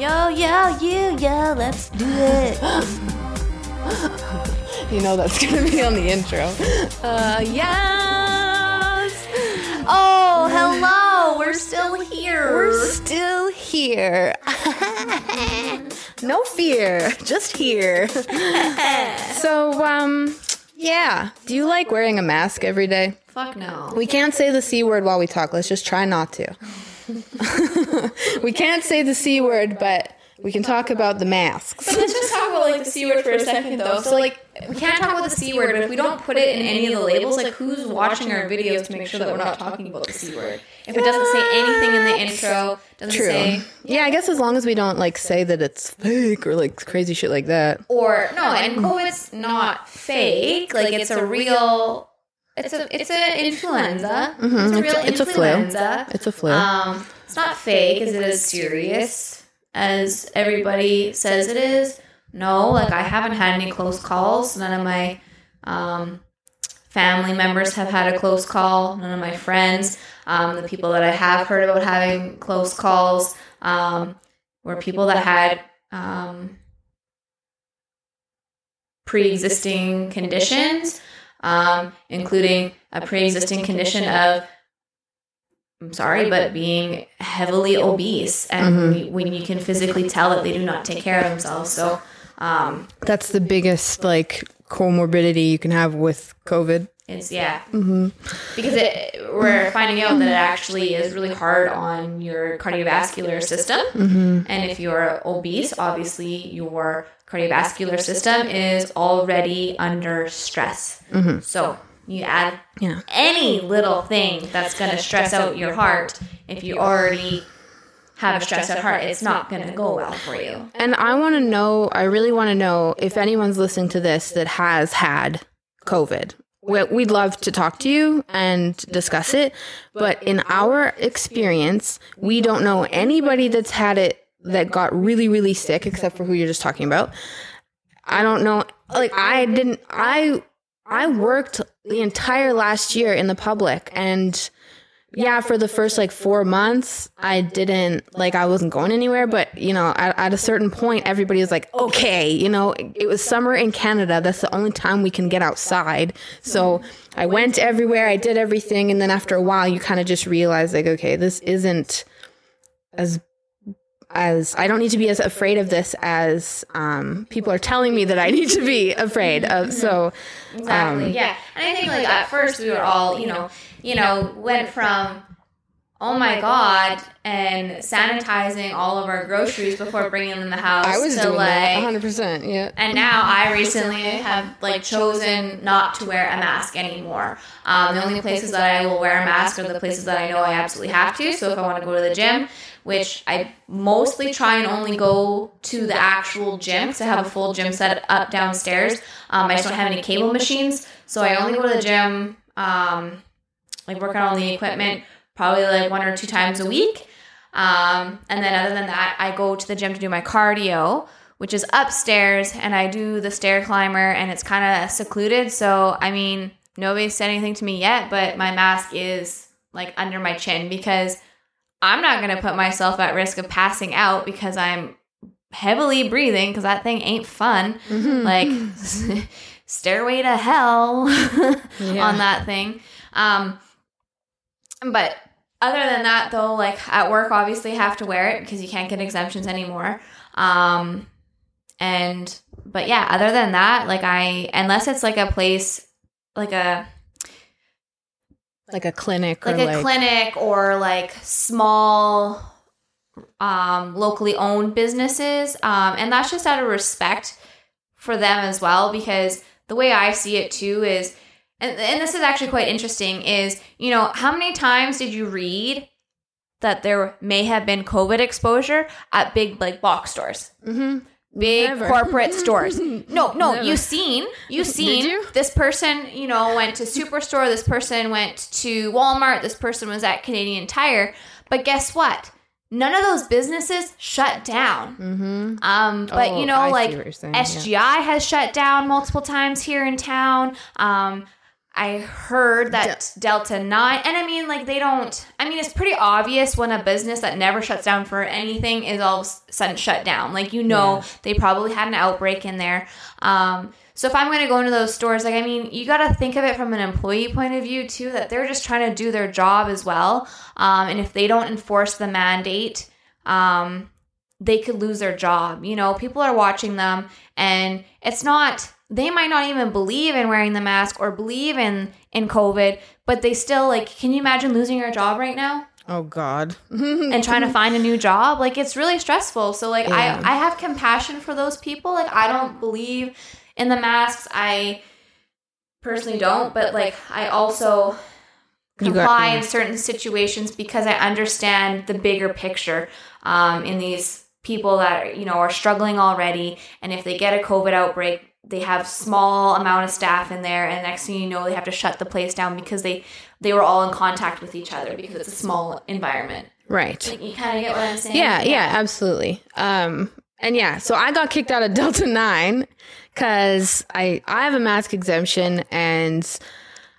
Yo, yo, you, yo, let's do it. You know that's gonna be on the intro. Uh, yes. Oh, hello. We're still here. We're still here. no fear, just here. so, um, yeah. Do you like wearing a mask every day? Fuck no. We can't say the C word while we talk. Let's just try not to. we can't say the C word, but we can talk about the masks. But let's just talk about like the c word for a second, though. So like, we can't talk about the c word, but if we don't put it in any of the labels, like who's watching our videos to make sure that we're not talking about the c word? If it doesn't say anything in the intro, doesn't True. say Yeah, I guess as long as we don't like say that it's fake or like crazy shit like that. or no, and COVID's not fake. Like it's a real. It's a it's a influenza. It's a real it's, it's a flu. It's a flu. Um, it's not fake, Is it as serious as everybody says it is. No, like I haven't had any close calls. None of my um, family members have had a close call. None of my friends, um, the people that I have heard about having close calls, um, were people that had um, pre-existing conditions, um, including a pre-existing condition of I'm sorry, but being heavily obese, and Mm-hmm. when you can physically tell that they do not take care of themselves. So, um, That's the biggest like comorbidity you can have with COVID. it's yeah, because it, we're finding out that it actually is really hard on your cardiovascular system, and if you're obese, obviously your cardiovascular system is already under stress. Mm-hmm. So you add Yeah. any little thing that's going to stress out your heart if you already have a stressed out heart it's not going to go well for you And I want to know, I really want to know if anyone's listening to this that has had COVID. We'd love to talk to you and discuss it. But in our experience, we don't know anybody that's had it that got really, really sick, except for who you're just talking about. I don't know. Like, I didn't, I, I worked the entire last year in the public and yeah, for the first like four months, I didn't like I wasn't going anywhere. But you know, at, at a certain point, everybody was like, "Okay," you know, it, was summer in Canada. That's the only time we can get outside. So I went everywhere. I did everything, and then after a while, you kind of just realize like, okay, this isn't as as I don't need to be as afraid of this as um, people are telling me that I need to be afraid of. So exactly yeah and i think like at first we were all you know you know went from oh my god and sanitizing all of our groceries before bringing them in the house I was to doing like that 100. percent Yeah. And now I recently have like chosen not to wear a mask anymore. Um, the only places that I will wear a mask are the places that I know I absolutely have to. So if I want to go to the gym, which I mostly try and only go to the actual gym because I have a full gym set up downstairs. Um, I just don't have any cable machines, so I only go to the gym, um, like work out on the equipment, probably like one or two times a week. Um, and then other than that, I go to the gym to do my cardio, which is upstairs, and I do the stair climber, and it's kind of secluded. So, I mean, nobody's said anything to me yet, but my mask is like under my chin because I'm not going to put myself at risk of passing out because I'm heavily breathing because that thing ain't fun. Like, stairway to hell on that thing. Um, but other than that, though, like at work, obviously have to wear it because you can't get exemptions anymore. Um, and but yeah, other than that, like I unless it's like a place like a Like a clinic, like a like clinic or like small um locally owned businesses um and that's just out of respect for them as well because the way i see it too is and, and this is actually quite interesting is you know how many times did you read that there may have been covid exposure at big like box stores Mhm. big Never. corporate stores. No, no, Never. you seen, you seen you? this person, you know, went to Superstore, this person went to Walmart, this person was at Canadian Tire, but guess what? None of those businesses shut down. Mm-hmm. Um, but Oh, you know, I like what yeah. SGI has shut down multiple times here in town. Um, I heard that Delta 9, and I mean, like, they don't, I mean, it's pretty obvious when a business that never shuts down for anything is all of a sudden shut down. Like, you know, Yeah. they probably had an outbreak in there. Um, so if I'm going to go into those stores, like, I mean, you got to think of it from an employee point of view, too, that they're just trying to do their job as well. Um, and if they don't enforce the mandate, um, they could lose their job. You know, people are watching them, and it's not. They might not even believe in wearing the mask or believe in in COVID, but they still like. Can you imagine losing your job right now Oh God. and trying to find a new job? Like it's really stressful. So like Yeah. I I have compassion for those people. Like I don't believe in the masks. I personally don't, but like I also comply in certain situations because I understand the bigger picture um, in these people that you know are struggling already, and if they get a COVID outbreak, they have small amount of staff in there, and next thing you know, they have to shut the place down because they they were all in contact with each other because it's a small environment. Right. Like, you kind of get what I'm saying? Yeah, yeah, absolutely. Um, and yeah, so I got kicked out of Delta Nine because I I have a mask exemption, and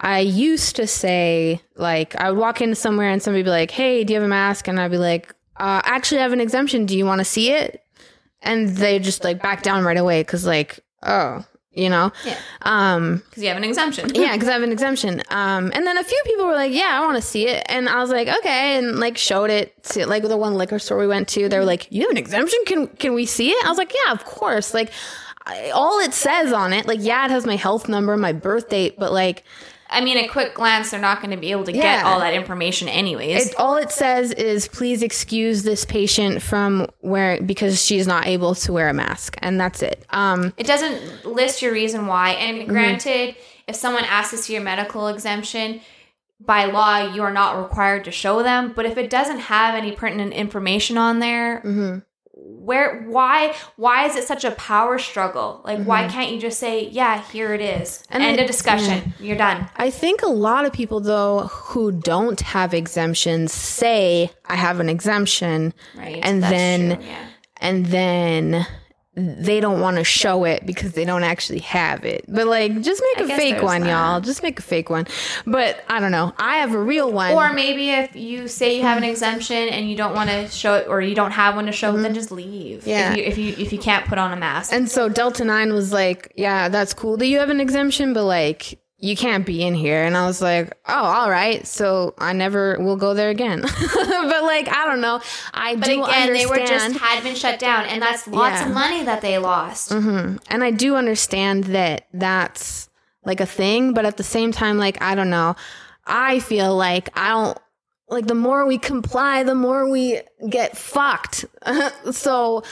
I used to say like I would walk into somewhere and somebody would be like, "Hey, do you have a mask?" And I'd be like, uh, "Actually, I have an exemption. Do you want to see it?" And they just like back down right away because like, oh, you know, Yeah. um, because you have an exemption. yeah, because I have an exemption. Um, and then a few people were like, "Yeah, I want to see it," and I was like, "Okay," and like showed it to like the one liquor store we went to. They were like, "You have an exemption? Can can we see it?" I was like, "Yeah, of course." Like, I, all it says on it, like, yeah, it has my health number, my birth date, but like, I mean, a quick glance, they're not going to be able to get Yeah. all that information anyways. it, all it says is, "Please excuse this patient from wearing because she's not able to wear a mask," and that's it. Um, It doesn't list your reason why. And granted, if someone asks to see your medical exemption, by law, you are not required to show them. But if it doesn't have any pertinent information on there, where why why is it such a power struggle? Like why mm-hmm. can't you just say, yeah, here it is, And end of discussion, mm. you're done. I think a lot of people, though, who don't have exemptions say, I have an exemption. Right? And That's then, true, yeah. and then they don't want to show it because they don't actually have it. But like, just make a fake one, that. y'all. Just make a fake one. But I don't know. I have a real one. Or maybe if you say you have an exemption and you don't want to show it, or you don't have one to show, then just leave. Mm-hmm. Yeah. If you, if you if you can't put on a mask. and so Delta 9 was like, yeah, that's cool that you have an exemption, but like, you can't be in here. And I was like, oh, all right. So I never will go there again. but like, I don't know. I But do again, they were just had been shut down, and that's lots Yeah. of money that they lost. Mm-hmm. and I do understand that that's like a thing, but at the same time, like I don't know, I feel like I don't like the more we comply, the more we get fucked. so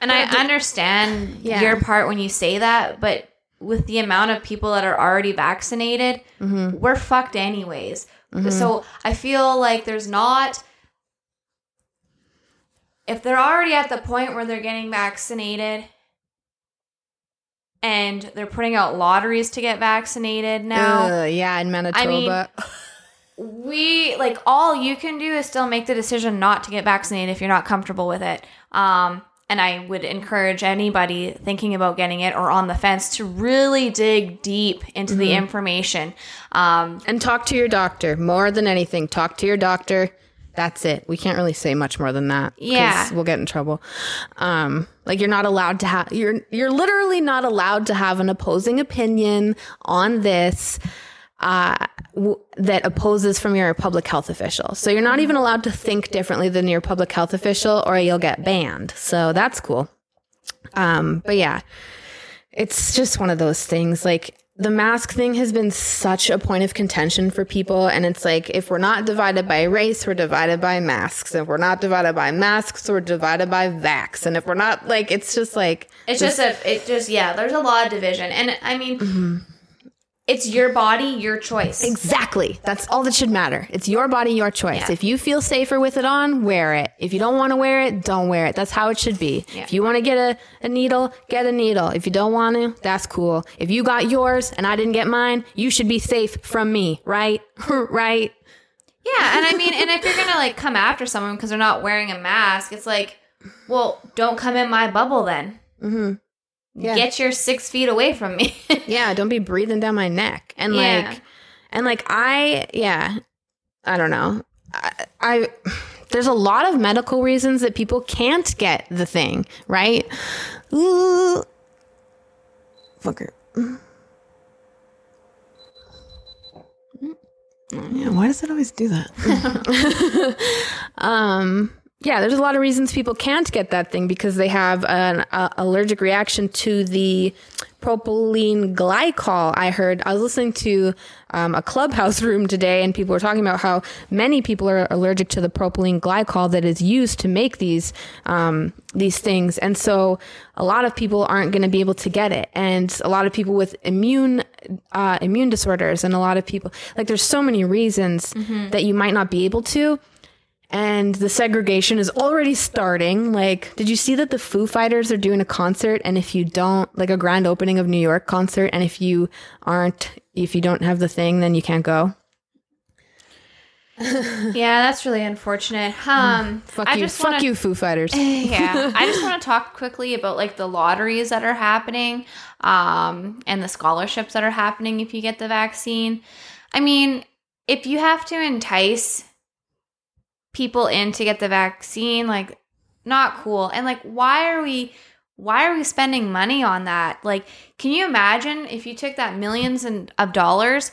And I understand Yeah. your part when you say that, but with the amount of people that are already vaccinated, Mm-hmm. we're fucked anyways. So I feel like there's not. If they're already at the point where they're getting vaccinated and they're putting out lotteries to get vaccinated now, uh, yeah, in Manitoba. we like all you can do is still make the decision not to get vaccinated if you're not comfortable with it. Um, and I would encourage anybody thinking about getting it or on the fence to really dig deep into the Mm-hmm. information. Um, and talk to your doctor more than anything. Talk to your doctor. That's it. We can't really say much more than that. Yeah. we'll get in trouble. Um, like you're not allowed to have. You're you're literally not allowed to have an opposing opinion on this. Uh, w- that opposes from your public health official. So you're not even allowed to think differently than your public health official, or you'll get banned. So that's cool. Um, but yeah, it's just one of those things. Like the mask thing has been such a point of contention for people. And it's like, if we're not divided by race, we're divided by masks. If we're not divided by masks, we're divided by vax. And if we're not like, it's just like, it's just a, it just yeah. There's a lot of division, and I mean, Mm-hmm. It's your body, your choice. Exactly. That's all that should matter. It's your body, your choice. Yeah. If you feel safer with it on, wear it. If you don't want to wear it, don't wear it. That's how it should be. Yeah. If you want to get a, a needle, get a needle. If you don't want to, that's cool. If you got yours and I didn't get mine, you should be safe from me, right? right? Yeah, and I mean, and if you're gonna like come after someone because they're not wearing a mask, it's like, well, don't come in my bubble then. Mm-hmm. Yeah. Get your six feet away from me. Yeah, don't be breathing down my neck. And Yeah. like And like I, yeah, I don't know. I, I there's a lot of medical reasons that people can't get the thing, right? Ooh. Fucker. Yeah, why does it always do that? um yeah, there's a lot of reasons people can't get that thing because they have an a, allergic reaction to the propylene glycol. I heard I was listening to um, a clubhouse room today, and people were talking about how many people are allergic to the propylene glycol that is used to make these um, these things, and so a lot of people aren't going to be able to get it, and a lot of people with immune uh, immune disorders, and a lot of people like there's so many reasons mm-hmm. that you might not be able to and the segregation is already starting. Like, did you see that the Foo Fighters are doing a concert? And if you don't, like a grand opening of New York concert, and if you aren't, if you don't have the thing, then you can't go. yeah, that's really unfortunate. Um, fuck I you, fuck wanna, you, Foo Fighters. yeah, I just want to talk quickly about like the lotteries that are happening, um, and the scholarships that are happening if you get the vaccine. I mean, if you have to entice people in to get the vaccine like not cool. And like why are we why are we spending money on that? Like can you imagine if you took that millions and, of dollars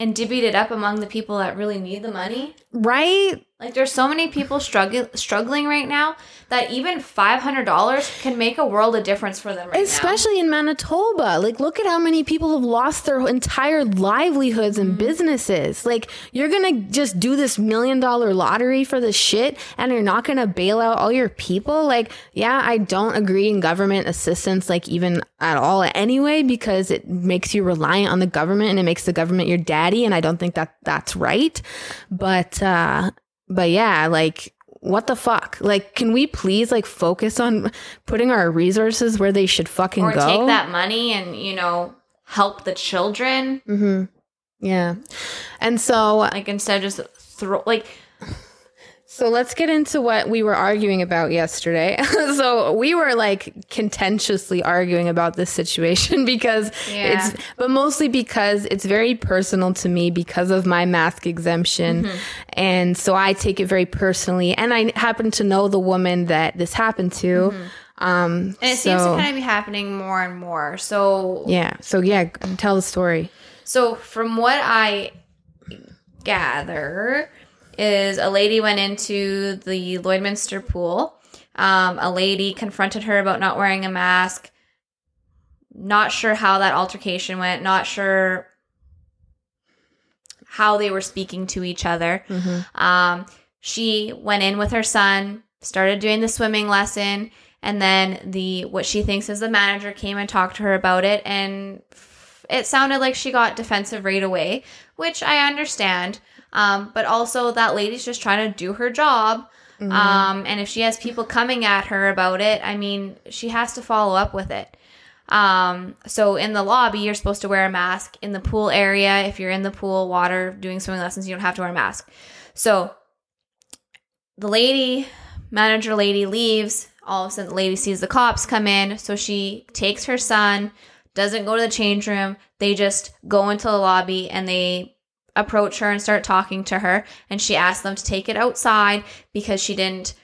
and divvied it up among the people that really need the money? Right like there's so many people struggling struggling right now that even $500 can make a world of difference for them right Especially now. in Manitoba. Like look at how many people have lost their entire livelihoods and mm-hmm. businesses. Like you're going to just do this million dollar lottery for the shit and you're not going to bail out all your people? Like yeah, I don't agree in government assistance like even at all anyway because it makes you reliant on the government and it makes the government your daddy and I don't think that that's right. But uh but yeah, like what the fuck? Like, can we please like focus on putting our resources where they should fucking or go? take that money and you know help the children. Mm-hmm. Yeah, and so like instead of just throw like so let's get into what we were arguing about yesterday. so we were like contentiously arguing about this situation because yeah. it's, but mostly because it's very personal to me because of my mask exemption. Mm-hmm. And so I take it very personally. And I happen to know the woman that this happened to. Mm-hmm. Um, and it so, seems to kind of be happening more and more. So yeah. So yeah, tell the story. So from what I gather, is a lady went into the Lloydminster pool. Um, a lady confronted her about not wearing a mask. Not sure how that altercation went. Not sure how they were speaking to each other. Mm-hmm. Um, she went in with her son, started doing the swimming lesson, and then the what she thinks is the manager came and talked to her about it, and it sounded like she got defensive right away, which I understand. Um, but also that lady's just trying to do her job. Mm-hmm. Um, and if she has people coming at her about it, I mean, she has to follow up with it. Um, so in the lobby, you're supposed to wear a mask. In the pool area, if you're in the pool, water, doing swimming lessons, you don't have to wear a mask. So the lady, manager lady leaves. All of a sudden, the lady sees the cops come in. So she takes her son, doesn't go to the change room. They just go into the lobby and they approach her and start talking to her. And she asked them to take it outside because she didn't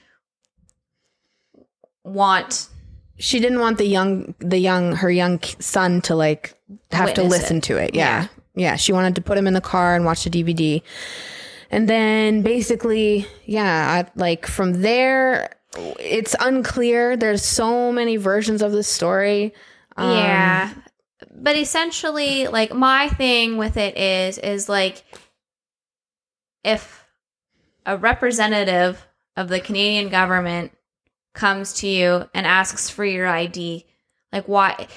want she didn't want the young the young her young son to like have to listen it. to it yeah. yeah. yeah she wanted to put him in the car and watch the dvd and then basically yeah I, like from there it's unclear there's so many versions of the story um, yeah but essentially like my thing with it is is like if a representative of the Canadian government comes to you and asks for your ID like why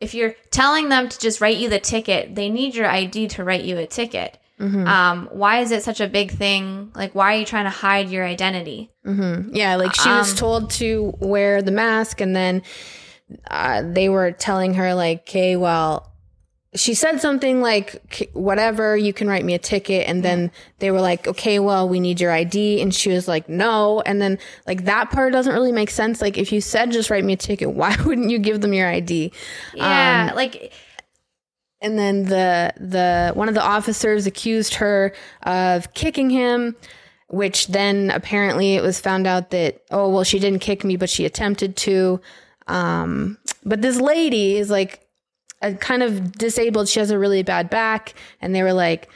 if you're telling them to just write you the ticket they need your ID to write you a ticket mm-hmm. um, why is it such a big thing like why are you trying to hide your identity mm-hmm. yeah like she um, was told to wear the mask and then uh, they were telling her like, "Okay, well." She said something like, whatever, you can write me a ticket. And then they were like, okay, well, we need your ID. And she was like, no. And then, like, that part doesn't really make sense. Like, if you said just write me a ticket, why wouldn't you give them your ID? Yeah. Um, like, and then the the one of the officers accused her of kicking him which then apparently it was found out that oh well she didn't kick me but she attempted to um but this lady is like a kind of disabled. She has a really bad back. And they were like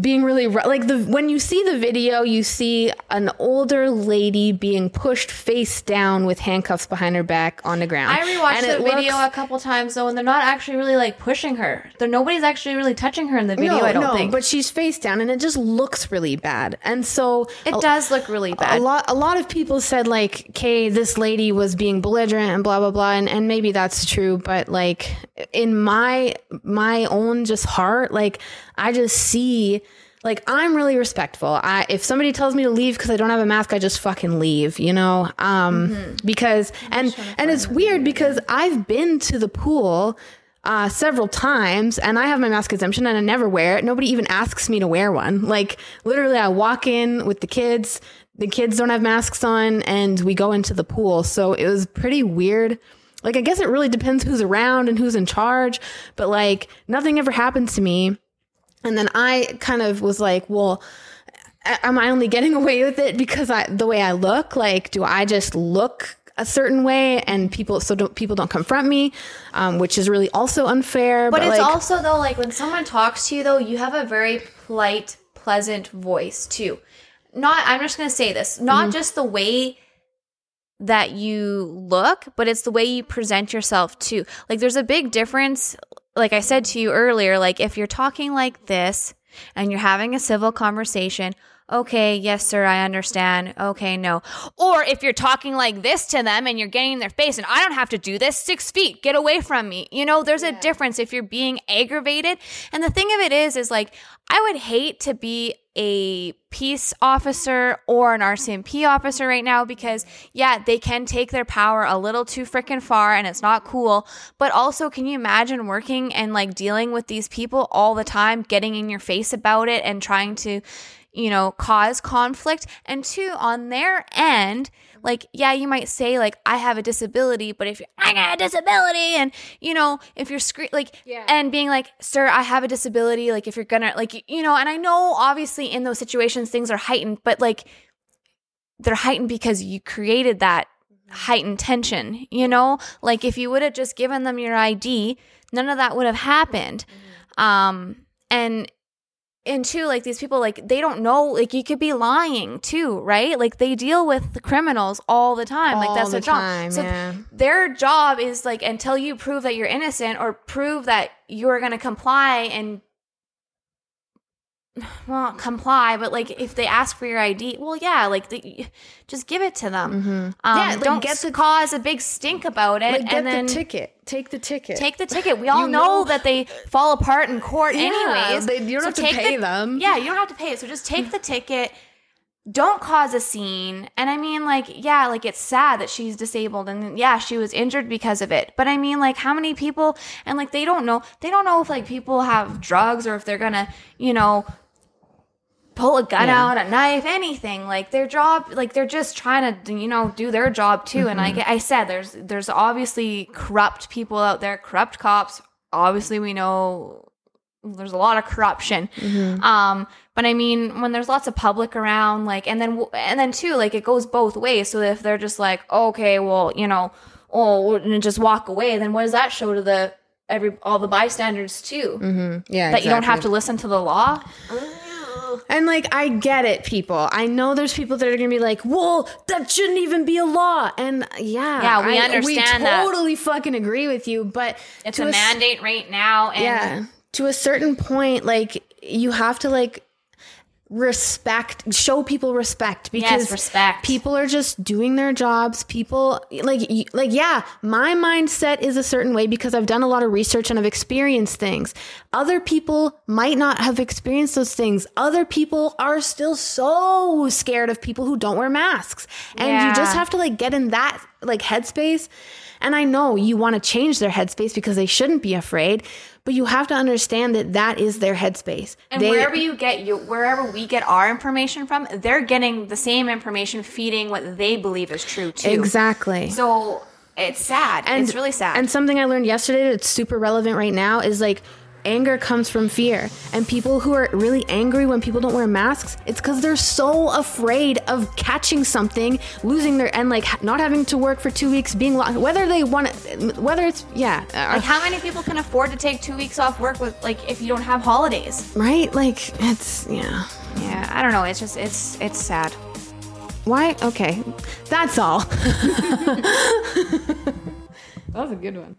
being really like the when you see the video you see an older lady being pushed face down with handcuffs behind her back on the ground I rewatched the video looks- a couple times though, and they're not actually really like pushing her. There, nobody's actually really touching her in the video. I don't think. but she's face down, and it just looks really bad. And so it a, does look really bad a lot, a lot of people said like, "Okay, this lady was being belligerent and blah blah blah," and, and maybe that's true. But like in my my own just heart, like I just see. Like I'm really respectful. I if somebody tells me to leave because I don't have a mask, I just fucking leave, you know. Um, because and and it's weird because I've been to the pool uh, several times and I have my mask exemption and I never wear it. Nobody even asks me to wear one. Like literally I walk in with the kids, the kids don't have masks on and we go into the pool. So it was pretty weird. Like I guess it really depends who's around and who's in charge, but like nothing ever happened to me. And then I kind of was like, well, am I only getting away with it because I the way I look? Like, do I just look a certain way and people so don't people don't confront me, um, which is really also unfair. But, it's like, also though like when someone talks to you though, you have a very polite, pleasant voice too. Not I'm just gonna say this, not Mm-hmm. just the way that you look, but it's the way you present yourself too. Like there's a big difference, like I said to you earlier, like if you're talking like this and you're having a civil conversation, okay, yes, sir, I understand. Okay, no. Or if you're talking like this to them and you're getting in their face and I don't have to do this, six feet, get away from me. You know, there's a difference if you're being aggravated. And the thing of it is, is like, I would hate to be a peace officer or an RCMP officer right now because, yeah, they can take their power a little too freaking far and it's not cool. But also, can you imagine working and like dealing with these people all the time, getting in your face about it and trying to, you know, cause conflict? And two, on their end, like, yeah, you might say, like, I have a disability, but if you're, I got a disability, and, you know, if you're scre- like, Yeah. and being like, sir, I have a disability, like, if you're gonna, like, you know, and I know obviously in those situations things are heightened, but like, they're heightened because you created that heightened tension, you know? Like, if you would have just given them your ID, none of that would have happened. Um, and, and two, like these people, like they don't know, like you could be lying too, right? Like they deal with the criminals all the time. like that's the their job. time, so yeah. their job is like until you prove that you're innocent or prove that you're going to comply and well comply but like if they ask for your id well yeah like the, just give it to them um, Yeah, like, don't get get the- cause a big stink about it like, get and then the ticket. Take the ticket. take the ticket we all You know, know- that they fall apart in court Yeah, anyways they- you don't have to pay the- them. yeah you don't have to pay it so just take the ticket don't cause a scene. And I mean, like, yeah, like it's sad that she's disabled and yeah, she was injured because of it. But I mean, like, how many people, and like, they don't know, they don't know if like people have drugs or if they're gonna, you know, pull a gun Yeah. out, a knife, anything. Like their job, like they're just trying to, you know, do their job too. And Mm-hmm. like I said, there's there's obviously corrupt people out there, corrupt cops. Obviously, we know there's a lot of corruption. Mm-hmm. Um, but I mean, when there's lots of public around, like, and then and then too, like it goes both ways. So if they're just like, okay, well, you know, oh, and just walk away, then what does that show to the every all the bystanders too? Mm-hmm. Yeah, That you don't have to listen to the law. And like, I get it, people. I know there's people that are gonna be like, "Well, that shouldn't even be a law." And yeah, Yeah, we I- understand We that. totally fucking agree with you, but It's a, a mandate right now, and yeah, to a certain point, like you have to like respect show people respect because respect. people are just doing their jobs. People like like yeah my mindset is a certain way because i've done a lot of research and i've experienced things. Other people might not have experienced those things. Other people are still so scared of people who don't wear masks. And you just have to like get in that like headspace. And i know you want to change their headspace because they shouldn't be afraid but you have to understand that that is their headspace And They- wherever you get you, wherever we get our information from, they're getting the same information, feeding what they believe is true too. exactly So it's sad. And, it's really sad. And something I learned yesterday that's super relevant right now is like anger comes from fear. And people who are really angry when people don't wear masks, it's because they're so afraid of catching something, losing their, and like not having to work for two weeks, being locked, whether they want it, whether it's, yeah. uh, Like how many people can afford to take two weeks off work with like if you don't have holidays? right? Like, it's, yeah. Yeah, I don't know. It's just it's it's sad. Why? Okay. That's all. that was a good one.